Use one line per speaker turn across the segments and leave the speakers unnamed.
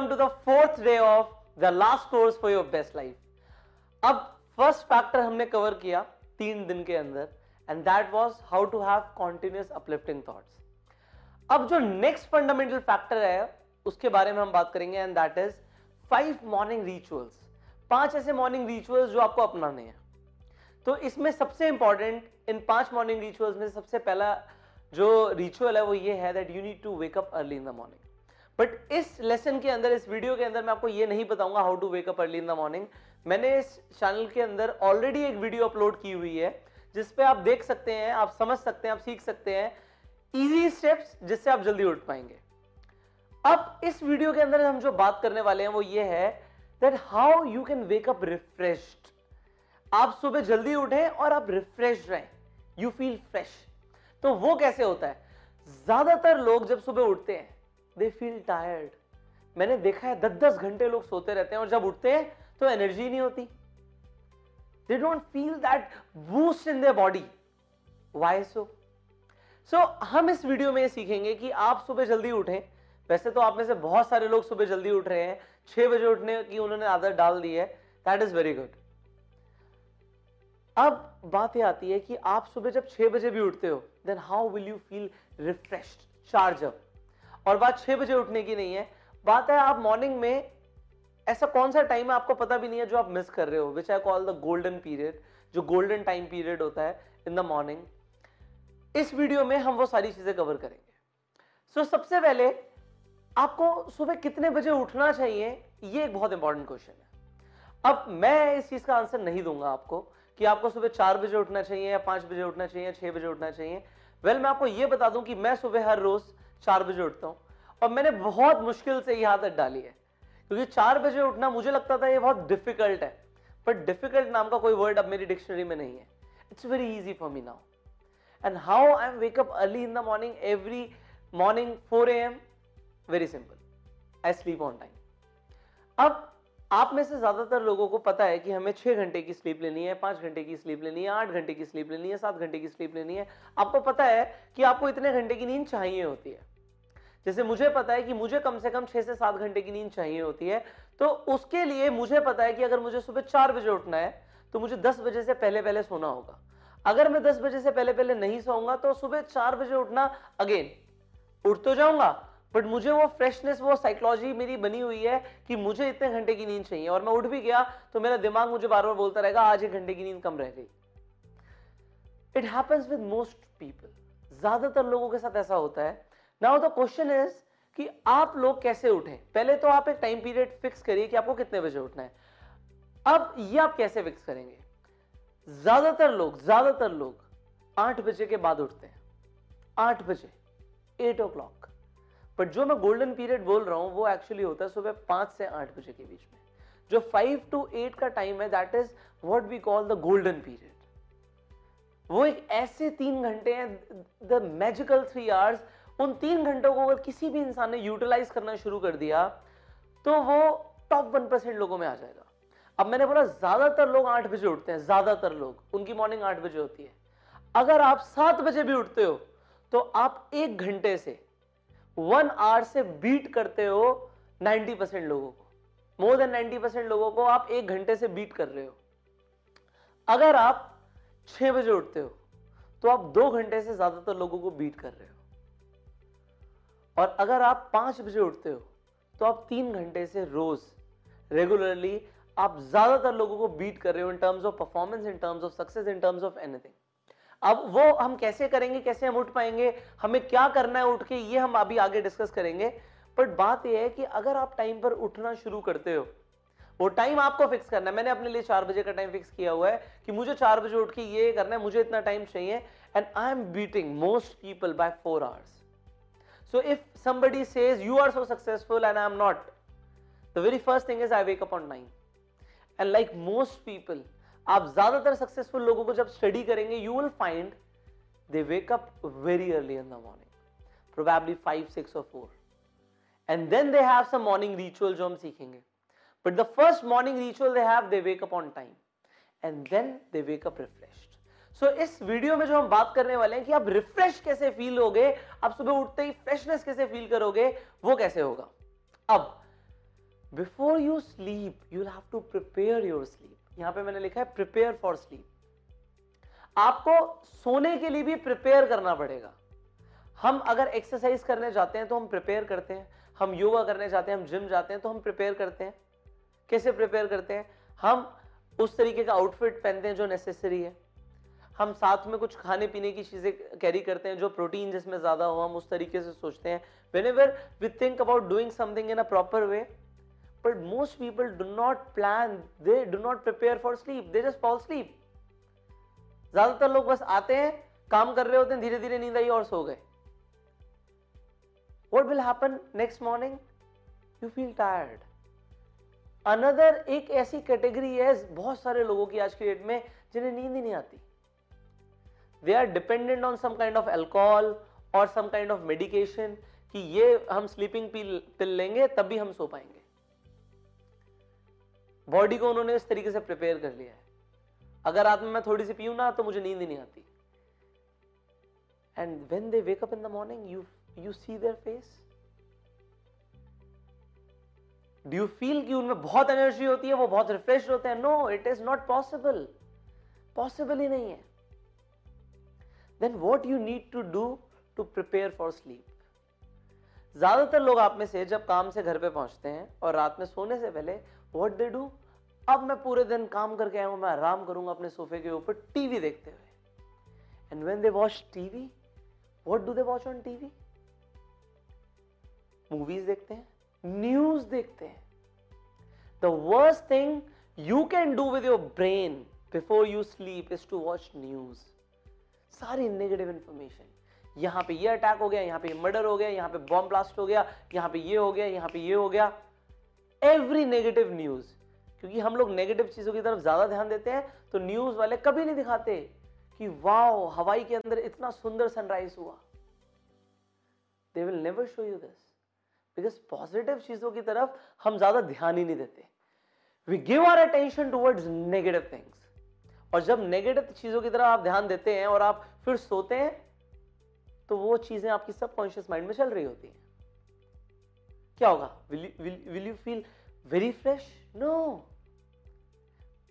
Welcome to the fourth day of the last course for your best life. अब first factor हमने cover किया तीन दिन के अंदर and that was how to have continuous uplifting thoughts अब जो नेक्स्ट फंडामेंटल फैक्टर है, उसके बारे में हम बात करेंगे and that is five morning rituals पाँच ऐसे मॉर्निंग रिचुअल्स जो आपको अपनाने हैं। तो इसमें सबसे इंपॉर्टेंट इन पाँच मॉर्निंग रिचुअल्स में सबसे पहला जो रिचुअल है, वो ये है that you need to wake up early in the morning but इस लेसन के अंदर, इस वीडियो के अंदर मैं आपको ये नहीं बताऊँगा how to wake up early in the morning मैंने इस चैनल के अंदर ऑलरेडी एक वीडियो अपलोड की हुई है, जिसपे आप देख सकते हैं, आप समझ सकते हैं, आप सीख सकते हैं इजी स्टेप्स जिससे आप जल्दी उठ पाएँगे। अब इस वीडियो के अंदर हम जो बात करने वाले हैं वो ये है that how you can wake up refreshed आप सुबह जल्दी उठें और आप रिफ्रेश रहें। यू फील फ्रेश तो वो कैसे होता है? ज़्यादातर लोग जब सुबह उठते हैं दे फील टायर्ड मैंने देखा है दस दस घंटे लोग सोते रहते हैं और जब उठते हैं तो एनर्जी नहीं होती। They don't feel that boost in their body why so so हम इस वीडियो में ये सीखेंगे कि आप सुबह जल्दी उठें। वैसे तो आप में से बहुत सारे लोग सुबह जल्दी उठ रहे हैं। छह बजे उठने की उन्होंने आदत डाल दी है। दैट इज़ वेरी गुड अब बात यह आती है कि आप सुबह जब छह बजे भी उठते हो then how will you feel refresh charge up और बात छह बजे उठने की नहीं है। बात है आप मॉर्निंग में ऐसा कौन सा टाइम है आपको पता भी नहीं है जो आप मिस कर रहे हो which I call the golden period जो गोल्डन टाइम पीरियड होता है इन द मॉर्निंग इस वीडियो में हम वो सारी चीज़ें कवर करेंगे। सो so, सबसे पहले आपको सुबह कितने बजे उठना चाहिए ये एक बहुत इंपॉर्टेंट क्वेश्चन है। अब मैं इस चीज़ का आंसर नहीं दूँगा आपको कि आपको सुबह चार बजे उठना चाहिए या पाँच बजे उठना चाहिए या छह बजे उठना चाहिए। वेल well, मैं आपको यह बता दूँ कि मैं सुबह हर रोज चार बजे उठता हूँ। और मैंने बहुत मुश्किल से ये आदत डाली है। क्योंकि चार बजे उठना मुझे लगता था ये बहुत डिफ़िकल्ट है। बट डिफ़िकल्ट नाम का कोई वर्ड अब मेरी डिक्शनरी में नहीं है। It's very easy for me now and how I am wake up early in the morning every morning four A M very simple I sleep on time अब आप में से ज़्यादातर लोगों को पता है कि हमें छह घंटे की स्लीप लेनी है, पाँच घंटे की स्लीप लेनी है, आठ घंटे की स्लीप लेनी है, सात घंटे की स्लीप लेनी है। आपको पता है कि आपको इतने घंटे की नींद चाहिए होती है। जैसे मुझे पता है कि मुझे कम से कम छह से सात घंटे की नींद चाहिए होती है तो उसके लिए मुझे पता है कि अगर मुझे सुबह चार बजे उठना है तो मुझे दस बजे से पहले पहले सोना होगा। अगर मैं दस बजे से पहले पहले नहीं सोऊँगा तो सुबह चार बजे उठना अगेन उठ तो जाऊँगा बट मुझे वो फ्रेशनेस वो साइकोलॉजी मेरी बनी हुई है कि मुझे इतने घंटे की नींद चाहिए, और मैं उठ भी गया तो मेरा दिमाग मुझे बार बार बोलता रहेगा, आज एक घंटे की नींद कम रह गई। It happens with most people ज़्यादातर लोगों के साथ ऐसा होता है नाउ द क्वेश्चन इज़ कि आप लोग कैसे उठे? पहले तो आप एक टाइम पीरियड फिक्स करिए कि आपको कितने बजे उठना है। अब ये आप कैसे फिक्स करेंगे? ज़्यादातर लोग ज़्यादातर लोग आठ बजे के बाद उठते हैं। आठ बजे एट ओ क्लॉक बट जो मैं गोल्डन पीरियड बोल रहा हूँ, वो एक्चुअली होता है सुबह पाँच से आठ बजे के बीच में। जो फाइव टू एट का टाइम है that is what we call the golden period वो एक ऐसे तीन घंटे हैं द मैजिकल थ्री आवर्स उन तीन घंटों को अगर किसी भी इंसान ने यूटिलाइज करना शुरू कर दिया तो वो टॉप वन परसेंट लोगों में आ जाएगा। अब मैंने बोला, ज़्यादातर लोग आठ बजे उठते हैं, ज़्यादातर लोग। उनकी मॉर्निंग आठ बजे होती है। अगर आप सात बजे भी उठते हो तो आप एक घंटे से वन आवर से बीट करते हो 90 परसेंट लोगों को। मोर देन 90 परसेंट लोगों को आप एक घंटे से बीट कर रहे हो। अगर आप छह बजे उठते हो तो आप दो घंटे से ज़्यादातर लोगों को बीट कर रहे हो। और अगर आप पाँच बजे उठते हो तो आप तीन घंटे से रोज रेगुलरली आप ज़्यादातर लोगों को बीट कर रहे हो in terms of performance in terms of success in terms of anything अब वो हम कैसे करेंगे, कैसे हम उठ पाएँगे, हमें क्या करना है उठ के, ये हम अभी आगे डिस्कस करेंगे। बट बात यह है कि अगर आप टाइम पर उठना शुरू करते हो, वो टाइम आपको फिक्स करना है। मैंने अपने लिए चार बजे का टाइम फिक्स किया हुआ है कि मुझे चार बजे उठ के ये करना है, मुझे इतना टाइम चाहिए। And I am beating most people by four hours so, if somebody says, you are so successful and i am not, the very first thing is, i wake up on 9 and like most people, आप ज़्यादातर successful लोगों को जब study करेंगे you will find they wake up very early in the morning probably five six और four and then they have some morning ritual जो हम सीखेंगे। But the first morning ritual they have they wake up on time and then they wake up refreshed so so, इस video में जो हम बात करने वाले हैं कि आप रिफ्रेश कैसे फील होगे आप सुबह उठते ही फ्रेशनेस कैसे फील करोगे वो कैसे होगा? अब before you sleep you have to prepare your sleep यहाँ पे मैंने लिखा है प्रिपेयर फॉर स्लीप आपको सोने के लिए भी प्रिपेयर करना पड़ेगा। हम अगर एक्सरसाइज करने जाते हैं तो हम प्रिपेयर करते हैं। हम योगा करने जाते हैं हम जिम जाते हैं तो हम प्रिपेयर करते हैं। कैसे प्रिपेयर करते हैं? हम उस तरीके का आउटफिट पहनते हैं जो नेसेसरी है। हम साथ में कुछ खाने पीने की चीज़ें कैरी करते हैं, जो प्रोटीन जिसमें ज़्यादा हो, हम उस तरीके से सोचते हैं। Whenever we think about doing something in a proper way but most people do not plan they do not prepare for sleep they just fall sleep ज़्यादातर लोग बस आते हैं, काम कर रहे होते हैं धीरे धीरे नींद आई और सो गए। What will happen next morning you feel tired another एक ऐसी कैटेगरी है, बहुत सारे लोगों की आज की डेट में, जिन्हें नींद ही नहीं आती। They are dependent on some kind of alcohol और सम काइंड ऑफ़ मेडिकेशन कि ये हम स्लीपिंग पिल लेंगे तब भी हम सो पाएँगे। बॉडी को उन्होंने इस तरीके से प्रिपेयर कर लिया है। अगर रात में मैं थोड़ी सी पीऊं ना तो मुझे नींद ही नहीं आती। And when they wake up in the morning you you see their face do you feel कि उनमें बहुत एनर्जी होती है, वो बहुत रिफ्रेश होते हैं? No it is not possible possible ही नहीं है। Then what you need to do to prepare for sleep ज़्यादातर लोग आप में से जब काम से घर पे पहुँचते हैं और रात में सोने से पहले वॉट दे डू अब मैं पूरे दिन काम करके आया हूँ, मैं आराम करूँगा अपने सोफे के ऊपर टीवी देखते हुए। And when they watch TV what do they watch on TV movies देखते हैं न्यूज़ देखते हैं। The worst thing you can do with your brain before you sleep is to watch news सारी नेगेटिव इंफॉर्मेशन यहाँ पे ये attack हो गया, यहाँ पे मर्डर हो गया, यहाँ पे बॉम्ब ब्लास्ट हो गया, यहाँ पे ये हो गया, यहाँ पे ये हो गया। एवरी नेगेटिव न्यूज़ क्योंकि हम लोग नेगेटिव चीज़ों की तरफ़ ज़्यादा ध्यान देते हैं तो न्यूज़ वाले कभी नहीं दिखाते कि वाओ हवाई के अंदर इतना सुंदर सनराइज हुआ। They will never show you this because positive चीज़ों की तरफ़ हम ज़्यादा ध्यान ही नहीं देते। We give our attention towards negative things और जब नेगेटिव चीज़ों की तरफ़ आप ध्यान देते हैं और आप फिर सोते हैं तो वो चीज़ें आपकी सबकॉन्शियस माइंड में चल रही होती हैं। क्या होगा? Will you feel very fresh no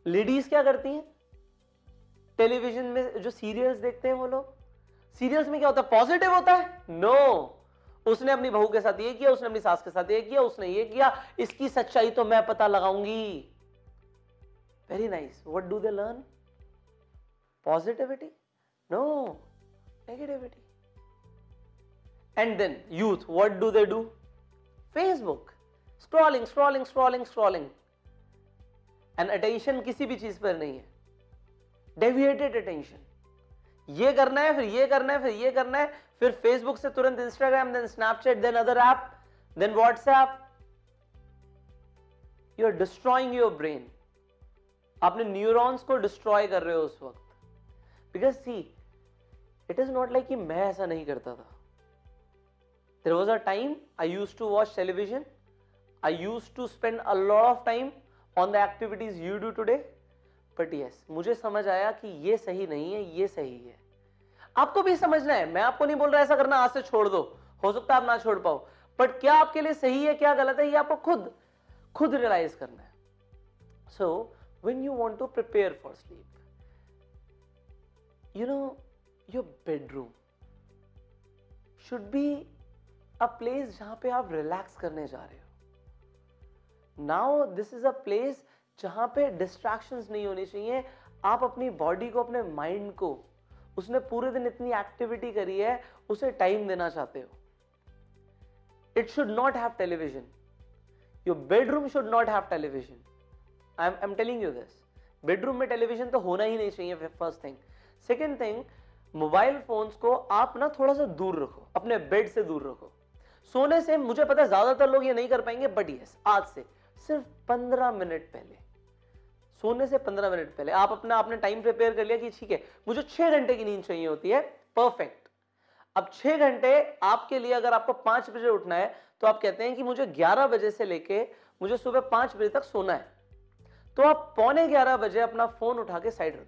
ladies क्या करती हैं? टेलीविज़न में जो सीरियल्स देखते हैं वो लोग सीरियल्स में क्या होता है? पॉजिटिव होता है? No no. उसने अपनी बहू के साथ ये किया, उसने अपनी सास के साथ ये किया, उसने ये किया, इसकी सच्चाई तो मैं पता लगाऊँगी। Very nice what do they learn positivity no negativity and then youth what do they do Facebook scrolling scrolling scrolling scrolling and attention किसी भी चीज़ पर नहीं है. डेविएटेड अटेंशन ये करना है, फिर ये करना है, फिर ये करना है, फिर फेसबुक से तुरंत Instagram then Snapchat then other app then WhatsApp you are destroying your brain अपने न्यूरॉन्स को डिस्ट्रॉय कर रहे हो उस वक्त. Because see it is not like कि मैं ऐसा नहीं करता था। There was a time I use to watch television I use to spend a lot of time on the activities you do today but yes मुझे समझ आया कि ये सही नहीं है, ये सही है। आपको भी समझना है, मैं आपको नहीं बोल रहा ऐसा करना, आज से छोड़ दो। हो सकता है आप ना छोड़ पाओ। बट क्या आपके लिए सही है, क्या गलत है, ये आपको खुद खुद रियलाइज़ करना है। So when you want to prepare for sleep you know your bedroom should be a place जहाँ पे आप रिलैक्स करने जा रहे हो। Now this is a place जहाँ पे डिस्ट्रैक्शंस नहीं होनी चाहिए। आप अपनी बॉडी को, अपने माइंड को, उसने पूरे दिन इतनी एक्टिविटी करी है, उसे टाइम देना चाहते हो। It should not have television your bedroom should not have television I am telling you this bedroom में टेलीविज़न तो होना ही नहीं चाहिए first thing second thing mobile phones को आप ना थोड़ा सा दूर रखो, अपने बेड से दूर रखो। सोने से मुझे पता है ज़्यादातर लोग ये नहीं कर पाएँगे बट यस आज से, सिर्फ़ पंद्रह मिनट पहले। सोने से पंद्रह मिनट पहले, आप अपना, आपने टाइम प्रिपेयर कर लिया कि ठीक है, मुझे छह घंटे की नींद चाहिए होती है परफेक्ट अब छह घंटे आपके लिए अगर आपको पाँच बजे उठना है तो आप कहते हैं कि मुझे ग्यारह बजे से लेके, मुझे सुबह पाँच बजे तक सोना है। तो आप पौने ग्यारह बजे अपना फ़ोन उठा के साइड रख।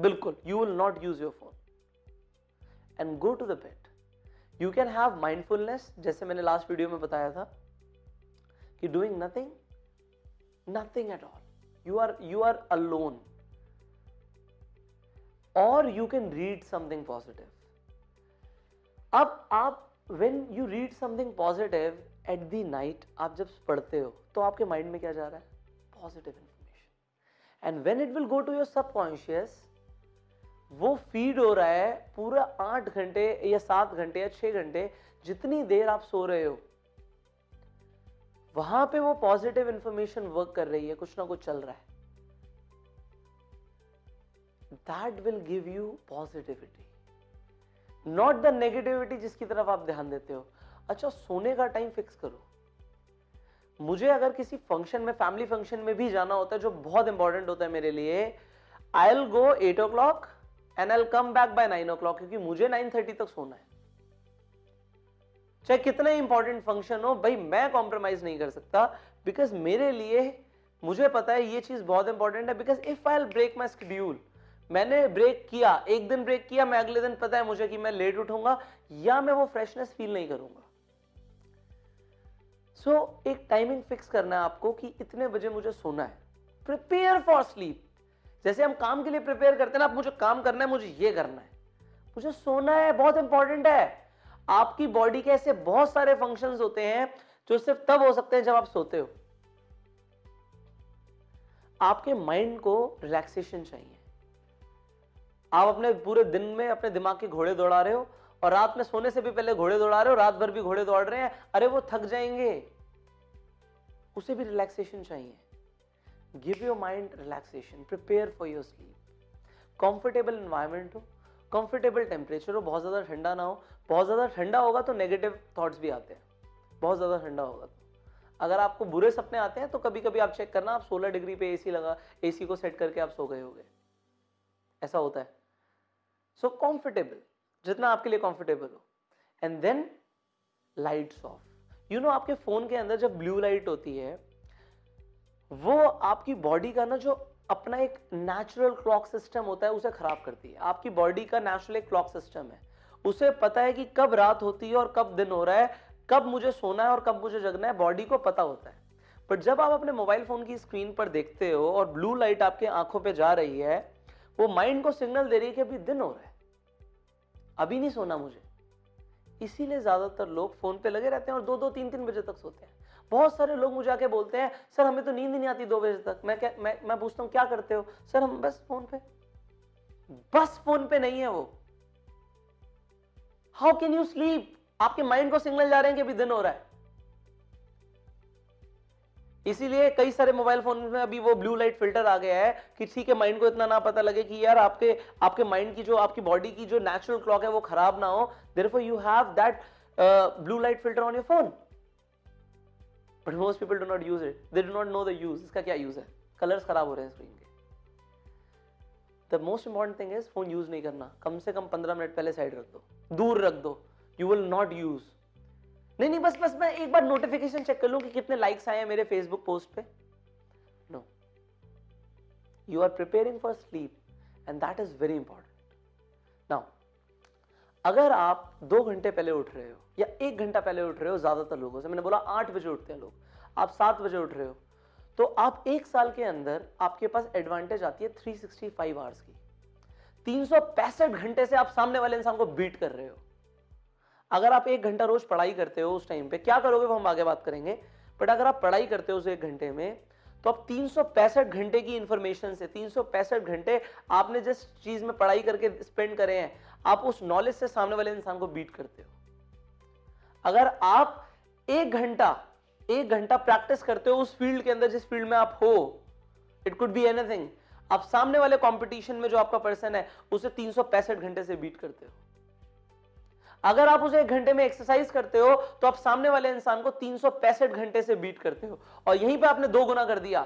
बिल्कुल you will not use your phone and go to the bed you can have mindfulness जैसे मैंने लास्ट वीडियो में बताया था, कि doing nothing nothing at all you are you are alone और you can read something positive अब आप when you read something positive at the night आप जब पढ़ते हो तो आपके माइंड में क्या जा रहा है? Positive information and when it will go to your subconscious वो फ़ीड हो रहा है पूरा आठ घंटे या सात घंटे या छह घंटे जितनी देर आप सो रहे हो। वहाँ पे वो पॉजिटिव इंफॉर्मेशन वर्क कर रही है, कुछ ना कुछ चल रहा है। That will give you positivity not the negativity जिसकी तरफ़ आप ध्यान देते हो। अच्छा सोने का टाइम फिक्स करो। मुझे अगर किसी फ़ंक्शन में फैमिली फ़ंक्शन में भी जाना होता है जो बहुत इंपॉर्टेंट होता है मेरे लिए I'll go eight o'clock and I come back by nine o'clock क्योंकि मुझे नाइन थर्टी तक सोना है। चाहे कितना इंपॉर्टेंट फ़ंक्शन हो भाई मैं कॉम्प्रोमाइज नहीं कर सकता बिकॉज़ मेरे लिए मुझे पता है ये चीज़ बहुत इंपॉर्टेंट है because if I break my schedule मैंने ब्रेक किया एक दिन ब्रेक किया मैं अगले दिन पता है मुझे कि मैं लेट उठूँगा या मैं वो फ्रेशनेस फील नहीं करूँगा। सो so, एक टाइमिंग फिक्स करना है आपको कि इतने बजे मुझे सोना है। प्रिपेयर फॉर स्लीप जैसे हम काम के लिए प्रिपेयर करते हैं ना, आप मुझे काम करना है, मुझे ये करना है। मुझे सोना है, बहुत इंपॉर्टेंट है। आपकी बॉडी के ऐसे बहुत सारे फ़ंक्शन होते हैं जो सिर्फ़ तब हो सकते हैं जब आप सोते हो। आपके माइंड को रिलैक्सेशन चाहिए। आप अपने पूरे दिन में अपने दिमाग के घोड़े दौड़ा रहे हो और रात में सोने से भी पहले घोड़े दौड़ा रहे हो, रात भर भी घोड़े दौड़ रहे हैं, अरे वो थक जाएँगे। उसे भी रिलैक्सेशन चाहिए। Give your mind relaxation prepare for your sleep comfortable environment हो. कंफर्टेबल टेम्परेचर हो. बहुत ज़्यादा ठंडा ना हो. बहुत ज़्यादा ठंडा होगा तो नेगेटिव थॉट्स भी आते हैं. बहुत ज़्यादा ठंडा होगा तो. अगर आपको बुरे सपने आते हैं तो कभी कभी आप चेक करना आप 16 डिग्री पे एसी लगा एसी को सेट करके आप सो गए होगे. ऐसा होता है. सो so, कंफर्टेबल जितना आपके लिए कंफर्टेबल हो. And then lights off you know आपके फ़ोन के अंदर जब ब्लू लाइट होती है वो आपकी बॉडी का ना जो अपना एक नेचुरल क्लॉक सिस्टम होता है, उसे खराब करती है। आपकी बॉडी का नेचुरल एक क्लॉक सिस्टम है। उसे पता है कि कब रात होती है और कब दिन हो रहा है, कब मुझे सोना है और कब मुझे जगना है बॉडी को पता होता है। पर जब आप अपने मोबाइल फ़ोन की स्क्रीन पर देखते हो और ब्लू लाइट आपके आँखों पे जा रही है, वो माइंड को सिग्नल दे रही है कि अभी दिन हो रहा है। अभी नहीं सोना मुझे। इसीलिए ज़्यादातर लोग फ़ोन पे लगे रहते हैं और दो दो तीन तीन बजे तक सोते हैं। बहुत सारे लोग मुझे आके बोलते हैं, सर, हमें तो नींद नहीं आती दो बजे तक। मैं क्या, मैं मैं पूछता हूँ, क्या करते हो? सर, हम बस फ़ोन पे। बस फ़ोन पे नहीं है वो। हाउ कैन यू स्लीप आपके माइंड को सिग्नल जा रहे हैं कि अभी दिन हो रहा है। इसीलिए कई सारे मोबाइल फ़ोन में अभी वो ब्लू लाइट फ़िल्टर आ गया है कि ठीक है माइंड को इतना ना पता लगे कि यार आपके आपके माइंड की जो, आपकी बॉडी की जो नेचुरल क्लॉक है वो खराब ना हो। There you have that blue light filter on your phone but most people do not use it they do not know the use इसका क्या यूज़ है? कलर्स खराब हो रहे हैं स्क्रीन के। The most important thing is phone use नहीं करना। कम से कम पंद्रह मिनट पहले साइड रख दो। दूर रख दो। यू विल नॉट यूज़ नहीं नहीं, बस बस, मैं एक बार नोटिफिकेशन चेक कर लूँ कि कितने लाइक्स आए हैं मेरे फेसबुक पोस्ट पे। No you are preparing for sleep and that is very important अगर आप दो घंटे पहले उठ रहे हो या एक घंटा पहले उठ रहे हो, ज़्यादातर लोगों से, मैंने बोला आठ बजे उठते हैं लोग, आप सात बजे उठ रहे हो तो आप एक साल के अंदर आपके पास एडवांटेज आती है 365 आवर्स की। तीन सौ पैंसठ घंटे से आप सामने वाले इंसान को बीट कर रहे हो। अगर आप एक घंटा रोज पढ़ाई करते हो उस टाइम पे, क्या करोगे वो हम आगे बात करेंगे बट अगर आप पढ़ाई करते हो उस एक घंटे में तो आप तीन सौ पैंसठ घंटे की इंफॉर्मेशन से, तीन सौ पैंसठ घंटे आपने जिस चीज़ में पढ़ाई करके स्पेंड करे हैं, आप उस नॉलेज से सामने वाले इंसान को बीट करते हो। अगर आप एक घंटा एक घंटा प्रैक्टिस करते हो उस फ़ील्ड के अंदर जिस फ़ील्ड में आप हो इट कुड बी एनीथिंग आप सामने वाले कंपटीशन में जो आपका पर्सन है, उसे तीन सौ पैंसठ घंटे से बीट करते हो। अगर आप उसे एक घंटे में एक्सरसाइज करते हो तो आप सामने वाले इंसान को तीन सौ पैंसठ घंटे से बीट करते हो। और यहीं पर आपने दो गुना कर दिया,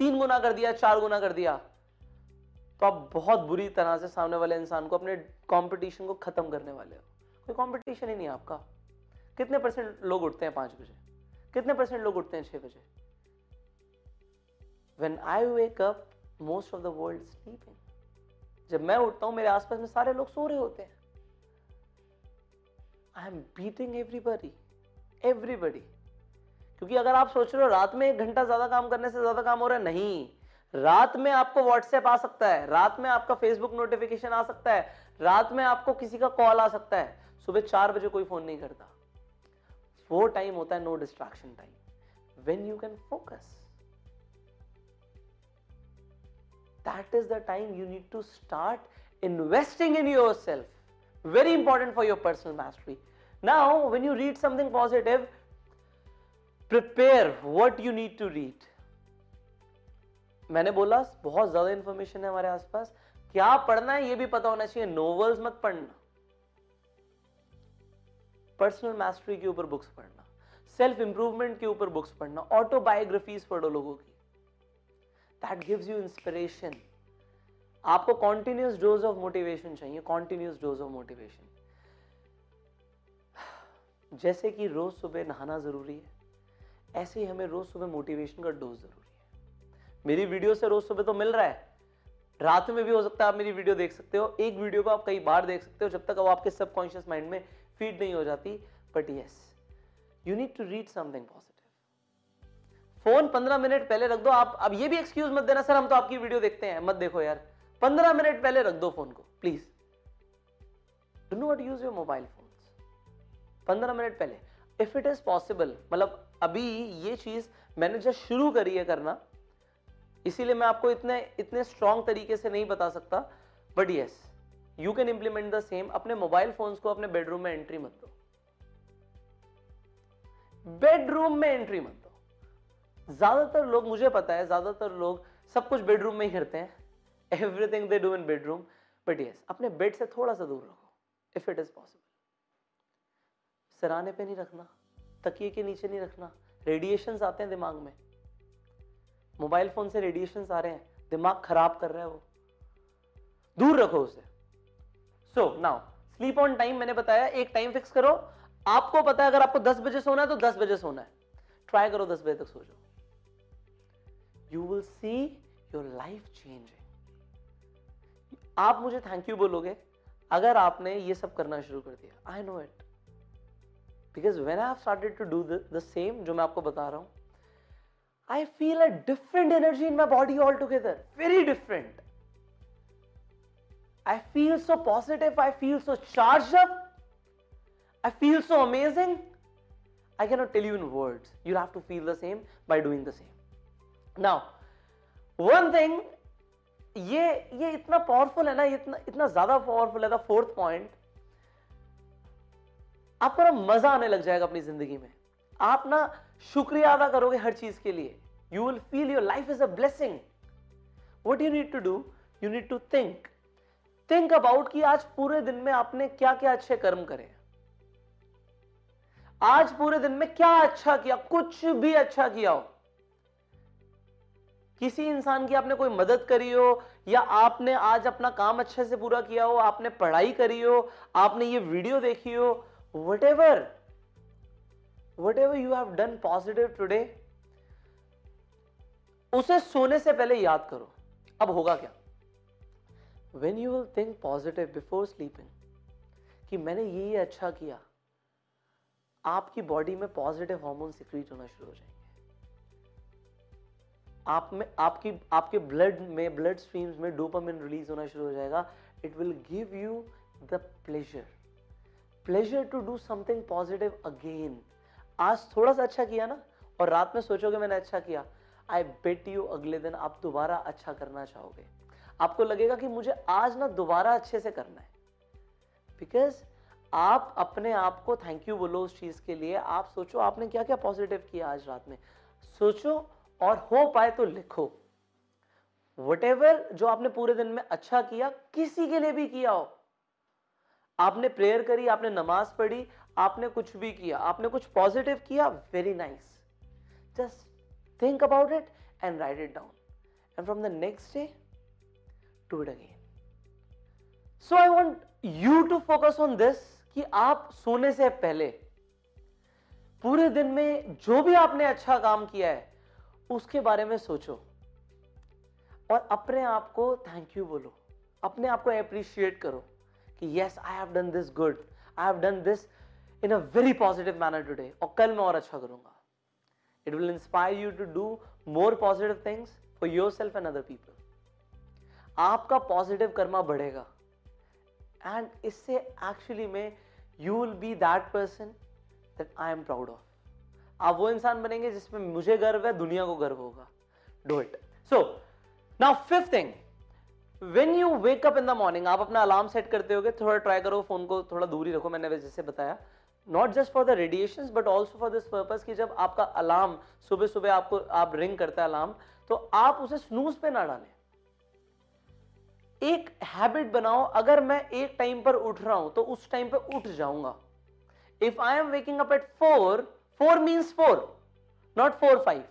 तीन गुना कर दिया, चार गुना कर दिया तो आप बहुत बुरी तरह से सामने वाले इंसान को अपने कंपटीशन को खत्म करने वाले हो। कोई कंपटीशन ही नहीं आपका। कितने परसेंट लोग उठते हैं पाँच बजे? कितने परसेंट लोग उठते हैं छह बजे? When I wake up most of the world sleeping जब मैं उठता हूँ, मेरे आसपास में सारे लोग सो रहे होते हैं। I am beating everybody everybody क्योंकि अगर आप सोच रहे हो, रात में एक घंटा ज़्यादा काम करने से ज़्यादा काम हो रहा है, नहीं। रात में आपको व्हाट्सएप आ सकता है, रात में आपका फेसबुक नोटिफिकेशन आ सकता है, रात में आपको किसी का कॉल आ सकता है। सुबह चार बजे कोई फ़ोन नहीं करता। वो टाइम होता है no distraction time when you can focus that is the time you need to start investing in your yourself very important for your personal mastery. Now, when you read something positive, prepare what you need to read. मैंने बोला, बहुत ज़्यादा information है हमारे आसपास। क्या पढ़ना है, ये भी पता होना चाहिए। नोवेल्स मत पढ़ना। पर्सनल मास्टरी के ऊपर बुक्स पढ़ना। सेल्फ इंप्रूवमेंट के ऊपर बुक्स पढ़ना। ऑटोबायोग्राफीज पढ़ो लोगों की। दैट गिव्स यू इंस्पिरेशन आपको कॉन्टिन्यूस डोज ऑफ़ मोटिवेशन चाहिए कॉन्टिन्यूस डोज ऑफ़ मोटिवेशन जैसे कि रोज सुबह नहाना ज़रूरी है, ऐसे ही हमें रोज सुबह मोटिवेशन का डोज ज़रूरी है। मेरी वीडियो से रोज सुबह तो मिल रहा है। रात में भी हो सकता है आप मेरी वीडियो देख सकते हो, एक वीडियो को आप कई बार देख सकते हो जब तक वो आपके सबकॉन्शियस माइंड में फ़ीड नहीं हो जाती but yes you need to read something positive phone पंद्रह मिनट पहले रख दो, आप, अब ये भी एक्सक्यूज मत देना, सर, हम तो आपकी वीडियो देखते हैं। मत देखो यार। पंद्रह मिनट पहले रख दो फ़ोन को please do not use your mobile phone पंद्रह मिनट पहले. इफ़ इट इज़ पॉसिबल मतलब अभी ये चीज़ मैंने जब शुरू करी है करना, इसीलिए मैं आपको इतने इतने स्ट्रॉन्ग तरीके से नहीं बता सकता but yes you can implement the same अपने मोबाइल फोन्स को अपने बेडरूम में एंट्री मत दो. बेडरूम में एंट्री मत दो. ज़्यादातर लोग, मुझे पता है, ज़्यादातर लोग सब कुछ बेडरूम में ही करते हैं. Everything they do in bedroom but yes अपने बेड से थोड़ा सा दूर रखो इफ़ इट इज़ पॉसिबल सराने पे नहीं रखना, तकिए के नीचे नहीं रखना रेडिएशन आते हैं दिमाग में। मोबाइल फ़ोन से रेडिएशन आ रहे हैं, दिमाग खराब कर रहा है वो। दूर रखो उसे। So now sleep on time मैंने बताया, एक टाइम फिक्स करो। आपको पता है, अगर आपको 10 बजे सोना है तो 10 बजे सोना है। ट्राई करो 10 बजे तक सो जाओ। You will see your life change आप मुझे थैंक यू बोलोगे, अगर आपने ये सब करना शुरू कर दिया I know it because when I started to do the same जो मैं आपको बता रहा हूँ I feel a different energy in my body all together very different I feel so positive I feel so charge up I feel so amazing I cannot tell you in word you have to feel the same by doing the same now one thing ये ये इतना powerful है ना इतना इतना ज़्यादा powerful है fourth point आपको ना मज़ा आने लग जाएगा अपनी ज़िंदगी में। आप ना शुक्रिया अदा करोगे हर चीज़ के लिए। You will feel your life is a blessing what you need to do you need to think think about कि आज पूरे दिन में आपने क्या क्या अच्छे कर्म करे आज पूरे दिन में क्या अच्छा किया, कुछ भी अच्छा किया हो। किसी इंसान की आपने कोई मदद करी हो, या आपने आज अपना काम अच्छे से पूरा किया हो, आपने पढ़ाई करी हो, आपने ये वीडियो देखी हो whatever whatever you have done positive today उसे सोने से पहले याद करो। अब होगा क्या? When you will think positive before sleeping कि मैंने ये अच्छा किया, आपकी बॉडी में पॉजिटिव हार्मोन सिक्रीट होना शुरू हो जाएँगे। आप में, आपकी, आपके ब्लड में ब्लड स्ट्रीम्स में डोपामिन रिलीज़ होना शुरू हो जाएगा। It will give you the pleasure pleasure to do something positive again आज थोड़ा सा अच्छा किया ना, और रात में सोचोगे मैंने अच्छा किया। आई बेट यू अगले दिन आप दोबारा अच्छा करना चाहोगे। आपको लगेगा कि मुझे आज ना दोबारा अच्छे से करना है। बिकॉज़ आप अपने आप को थैंक यू बोलो उस चीज़ के लिए, आप सोचो आपने क्या क्या पॉजिटिव किया आज रात में। सोचो और हो पाए तो लिखो। वट जो आपने पूरे दिन में अच्छा किया, किसी के लिए भी किया हो। आपने प्रेयर करी, आपने नमाज़ पढ़ी, आपने कुछ भी किया, आपने कुछ पॉजिटिव किया very nice just think about it and write it down and from the next day to it again. So I want you to focus on this, कि आप सोने से पहले, पूरे दिन में जो भी आपने अच्छा काम किया है उसके बारे में सोचो। और अपने आप को थैंक यू बोलो। अपने आप को अप्रिशिएट करो कि yes I have done this good I have done this in a very positive manner today और कल मैं और अच्छा करूँगा। It will inspire you to do more positive things for yourself and other people आपका positive Karma बढ़ेगा। And इससे actually में you will be that person that I am proud of आप वो इंसान बनेंगे जिसमें मुझे गर्व है, दुनिया को गर्व होगा। Do it so now fifth thing when you wake up in the morning आप अपना अलार्म सेट करते हो थोड़ा ट्राई करो फ़ोन को, थोड़ा दूरी रखो, मैंने जैसे बताया। Not just for the radiation but also for this purpose कि जब आपका अलार्म सुबह सुबह आपको, आप रिंग करता है अलार्म तो आप उसे स्नूज पे ना डालें। एक हैबिट बनाओ, अगर मैं एक टाइम पर उठ रहा हूँ तो उस टाइम पर उठ जाऊँगा। If I am waking up at four four means four not four five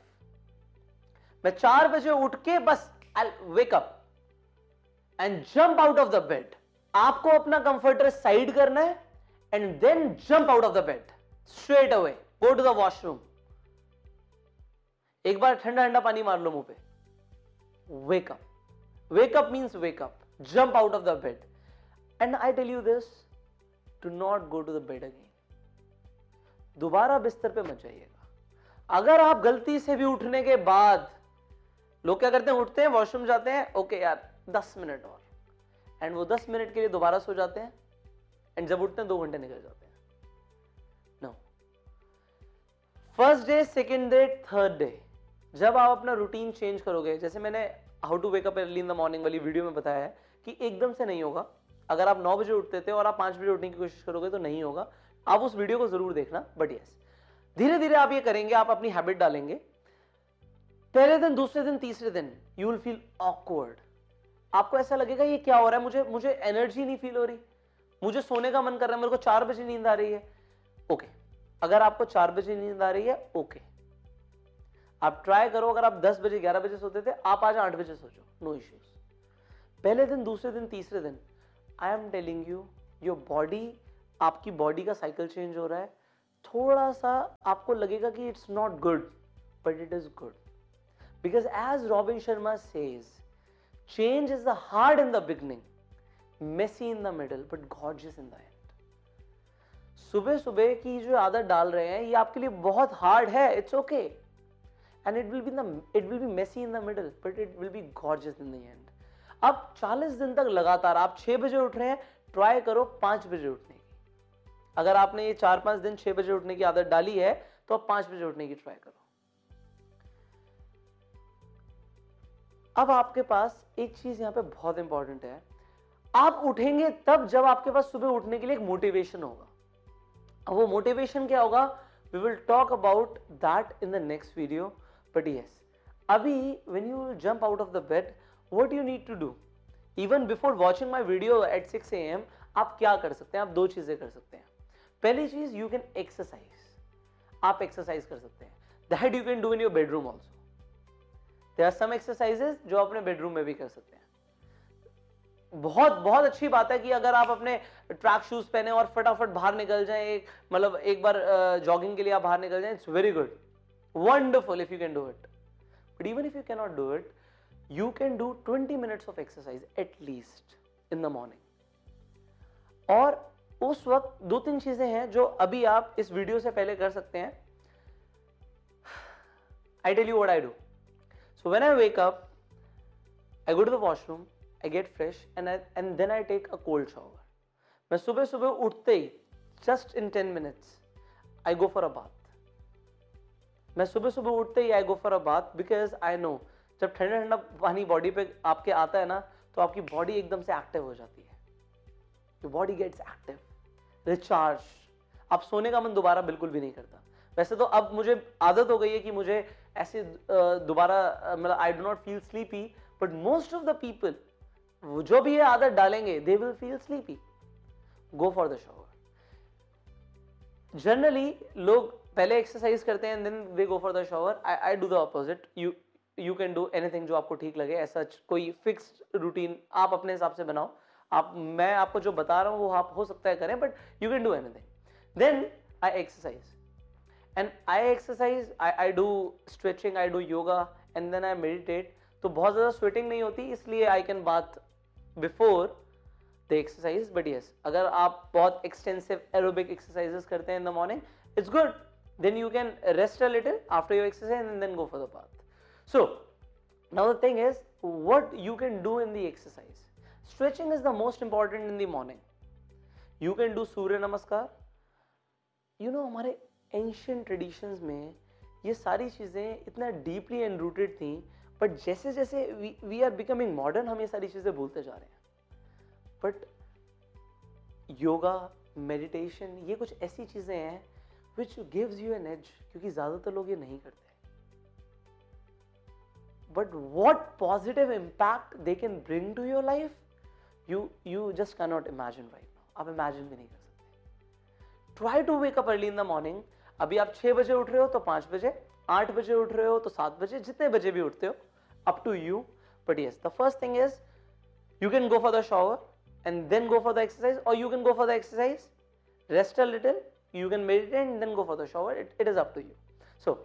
मैं चार बजे उठ के बस I wake up and jump out of the bed आपको अपना कंफर्टर साइड करना है and then jump out of the bed straight away go to the washroom एक बार ठंडा ठंडा पानी मार लो मुँह पे. Wake up wake up means wake up jump out of the bed and I tell you this to not go to the bed again दोबारा बिस्तर पे मत जाइएगा। अगर आप गलती से भी उठने के बाद लोग क्या करते हैं, उठते हैं वॉशरूम जाते हैं ओके यार, दस मिनट और। एंड वो दस मिनट के लिए दोबारा सो जाते हैं एंड जब उठते हैं, दो घंटे निकल जाते हैं। No first day second day third day जब आप अपना रूटीन चेंज करोगे, जैसे मैंने how to wake up early in the morning वाली वीडियो में बताया है कि एकदम से नहीं होगा। अगर आप नौ बजे उठते थे और आप पाँच बजे उठने की कोशिश करोगे तो नहीं होगा। आप उस वीडियो को ज़रूर देखना बट यस धीरे धीरे आप ये करेंगे, आप अपनी हैबिट डालेंगे। पहले दिन, दूसरे दिन, तीसरे दिन यू विल फील ऑकवर्ड आपको ऐसा लगेगा, ये क्या हो रहा है? मुझे मुझे एनर्जी नहीं फील हो रही। मुझे सोने का मन कर रहा है, मेरे को चार बजे नींद आ रही है। ओके अगर आपको चार बजे नींद आ रही है ओके आप ट्राई करो, अगर आप दस बजे, ग्यारह बजे सोते थे, आप आज आठ बजे सोचो नो इश्यूज़ पहले दिन, दूसरे दिन, तीसरे दिन I am telling you your body आपकी बॉडी का साइकिल चेंज हो रहा है थोड़ा सा आपको लगेगा कि it's not good but it is good because as Robin Sharma says Change is the hard in the beginning, messy in the middle, but gorgeous in the end. सुबह सुबह की जो आदत डाल रहे हैं ये आपके लिए बहुत हार्ड है it's okay and it will be it will be messy in the middle but it will be gorgeous in the end अब 40 दिन तक लगातार आप 6 बजे उठ रहे हैं ट्राई करो 5 बजे उठने अगर आपने ये चार पाँच दिन छह बजे उठने की आदत डाली है तो आप पाँच बजे उठने की ट्राई करो। अब आपके पास एक चीज़ यहाँ पे बहुत इंपॉर्टेंट है। आप उठेंगे तब जब आपके पास सुबह उठने के लिए एक मोटिवेशन होगा। अब वो मोटिवेशन क्या होगा? We will talk about that in the next video but yes अभी when you jump out of the bed what you need to do even before watching my video at six A M आप क्या कर सकते हैं? आप दो चीज़ें कर सकते हैं। पहली चीज़ यू कैन एक्सरसाइज आप एक्सरसाइज कर सकते हैं। That you can do in your bedroom also there are some exercises जो अपने बेडरूम में भी कर सकते हैं। बहुत बहुत अच्छी बात है कि अगर आप अपने ट्रैक शूज़ पहने और फटाफट बाहर निकल जाए, एक मतलब एक बार जॉगिंग के लिए आप बाहर निकल जाए it's very good wonderful if you can do it but even if you can not do it you can do 20 minutes of exercise at least in the morning और उस वक्त दो तीन चीज़ें हैं जो अभी आप इस वीडियो से पहले कर सकते हैं। I tell you what I do so when I wake up I go the washroom I get fresh and and then I take a cold shower मैं सुबह सुबह उठते ही just in ten minutes I go for a bath मैं सुबह सुबह उठते ही I go for a bath because I know जब ठंडा ठंडा पानी बॉडी पे आपके आता है ना तो आपकी बॉडी एकदम से एक्टिव हो जाती है। Your body gets active recharge आप सोने का मन दोबारा बिल्कुल भी नहीं करता। वैसे तो अब मुझे आदत हो गई है कि मुझे ऐसे दोबारा मतलब I do not feel sleepy but most of the people जो भी ये आदत डालेंगे they will feel sleepy go for the shower generally लोग पहले एक्सरसाइज करते हैं then they go for the shower I do the opposite you you can do anything जो आपको ठीक लगे. ऐसा कोई फिक्स्ड रूटीन आप अपने हिसाब से बनाओ। आप, मैं आपको जो बता रहा हूँ, वो आप हो सकता है करें but you can do anything then I exercise and I exercise I I do stretching I do yoga and then I meditate तो बहुत ज़्यादा स्वेटिंग नहीं होती, इसलिए I can bath before the exercise but yes अगर आप बहुत extensive aerobic exercises करते हैं in the morning it's good then you can rest a little after your exercise and then go for the bath. So, now the thing is, what you can do in the exercise? Stretching is the most important in the morning. You can do surya namaskar. You know, हमारे ancient traditions में ये सारी चीज़ें इतना deeply एनरूटेड थी but जैसे जैसे we are becoming modern हम ये सारी चीज़ें भूलते जा रहे हैं। बट योगा मेडिटेशन ये कुछ ऐसी चीज़ें हैं which gives you an edge क्योंकि ज़्यादातर लोग ये नहीं करते। But what positive impact they can bring to your life you you just cannot imagine right now आप इमेजिन भी नहीं कर सकते try to wake up early in the morning अभी आप छह बजे उठ रहे हो तो पांच बजे आठ बजे उठ रहे हो तो सात बजे जितने बजे भी उठते हो up to you but yes the first thing is you can go for the shower and then go for the exercise or you can go for the exercise rest a little you can meditate and then go for the shower it, it is up to you so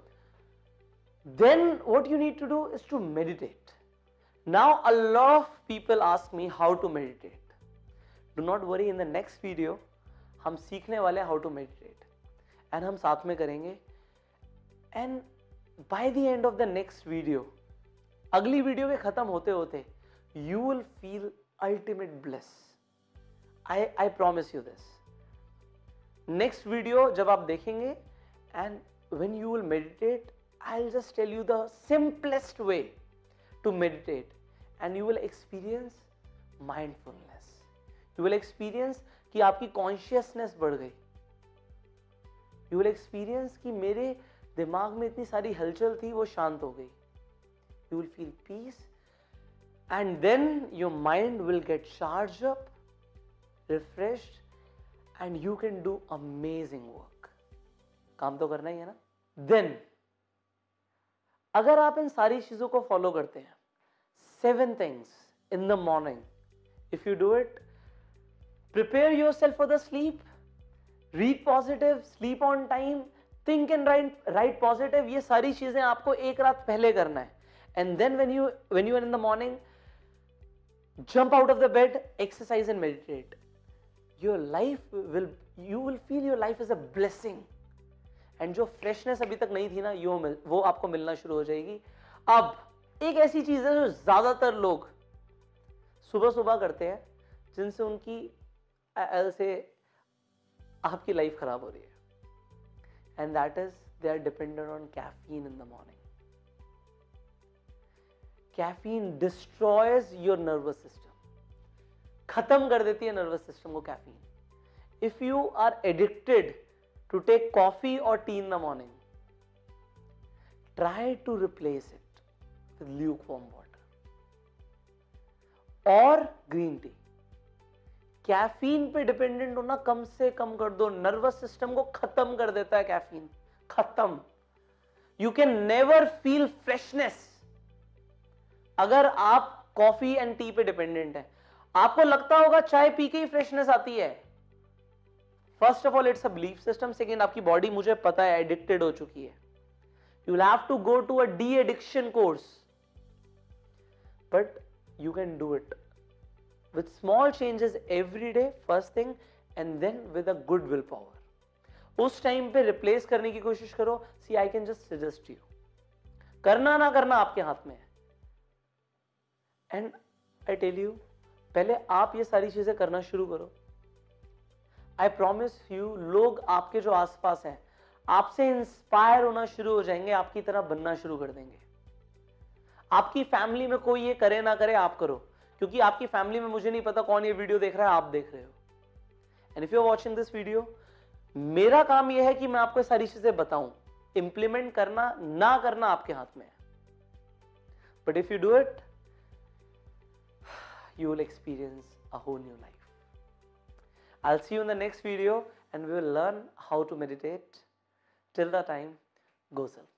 then what you need to do is to meditate Now, a lot of people ask me how to meditate. Do not worry, in the next video, हम सीखने वाले हैं how to meditate and हम साथ में करेंगे. And by the end of the next video अगली video के खत्म होते होते you will feel ultimate bliss I I promise you this next video जब आप देखेंगे and when you will meditate I will just tell you the simplest to meditate and you will experience mindfulness you will experience कि आपकी consciousness बढ़ गई। You will experience कि मेरे दिमाग में इतनी सारी हलचल थी, वो शांत हो गई। You will feel peace and then your mind will get charge up refreshed and you can do amazing work काम तो करना ही है ना? देन अगर आप इन सारी चीज़ों को फॉलो करते हैं, seven things in the morning, if you do it, prepare yourself for the sleep, read positive, sleep on time, think and write write positive, ये सारी चीज़ें आपको एक रात पहले करना है। And then when you when you in the morning jump out of the bed, exercise and meditate. Your life will, you will feel your life is a blessing. And जो फ्रेशनेस अभी तक नहीं थी ना, यो मिल, वो आपको मिलना शुरू हो जाएगी। अब, एक ऐसी चीज़ है जो ज़्यादातर लोग सुबह सुबह करते हैं, जिनसे उनकी से आपकी लाइफ खराब हो रही है। And that is they are dependent on caffeine in the morning caffeine destroys your nervous system खत्म कर देती है नर्वस सिस्टम को caffeine if you are addicted to take coffee और tea in the morning try to replace it with lukewarm water और green tea caffeine पे dependent होना कम से कम कर दो। नर्वस सिस्टम को खत्म कर देता है कैफीन खत्म। You can never feel freshness अगर आप कॉफ़ी एंड टी पे डिपेंडेंट है, आपको लगता होगा चाय पी के ही फ्रेशनेस आती है। First of all it's a belief system second आपकी बॉडी मुझे पता है एडिक्टेड हो चुकी है. You have to go to a de addiction course but you can do it with small changes every day, first thing, and then with a good willpower. उस time पे replace करने की कोशिश करो. See I can just suggest you करना ना करना आपके हाथ में है. एंड आई टेल यू पहले आप ये सारी चीज़ें करना शुरू करो. आई प्रोमिस यू लोग आपके जो आसपास हैं, आपसे इंस्पायर होना शुरू हो जाएँगे, आपकी तरह बनना शुरू कर देंगे। आपकी फैमिली में कोई ये करे ना करे, आप करो। क्योंकि आपकी फैमिली में मुझे नहीं पता कौन ये वीडियो देख रहा है, आप देख रहे हो। And if you watching this video मेरा काम यह है कि मैं आपको सारी चीज़ें बताऊँ। इंप्लीमेंट करना, ना करना आपके हाथ में है। But if you do it you will experience a whole new life. I'll see you in the next video and we will learn how to meditate. Till that time, go self.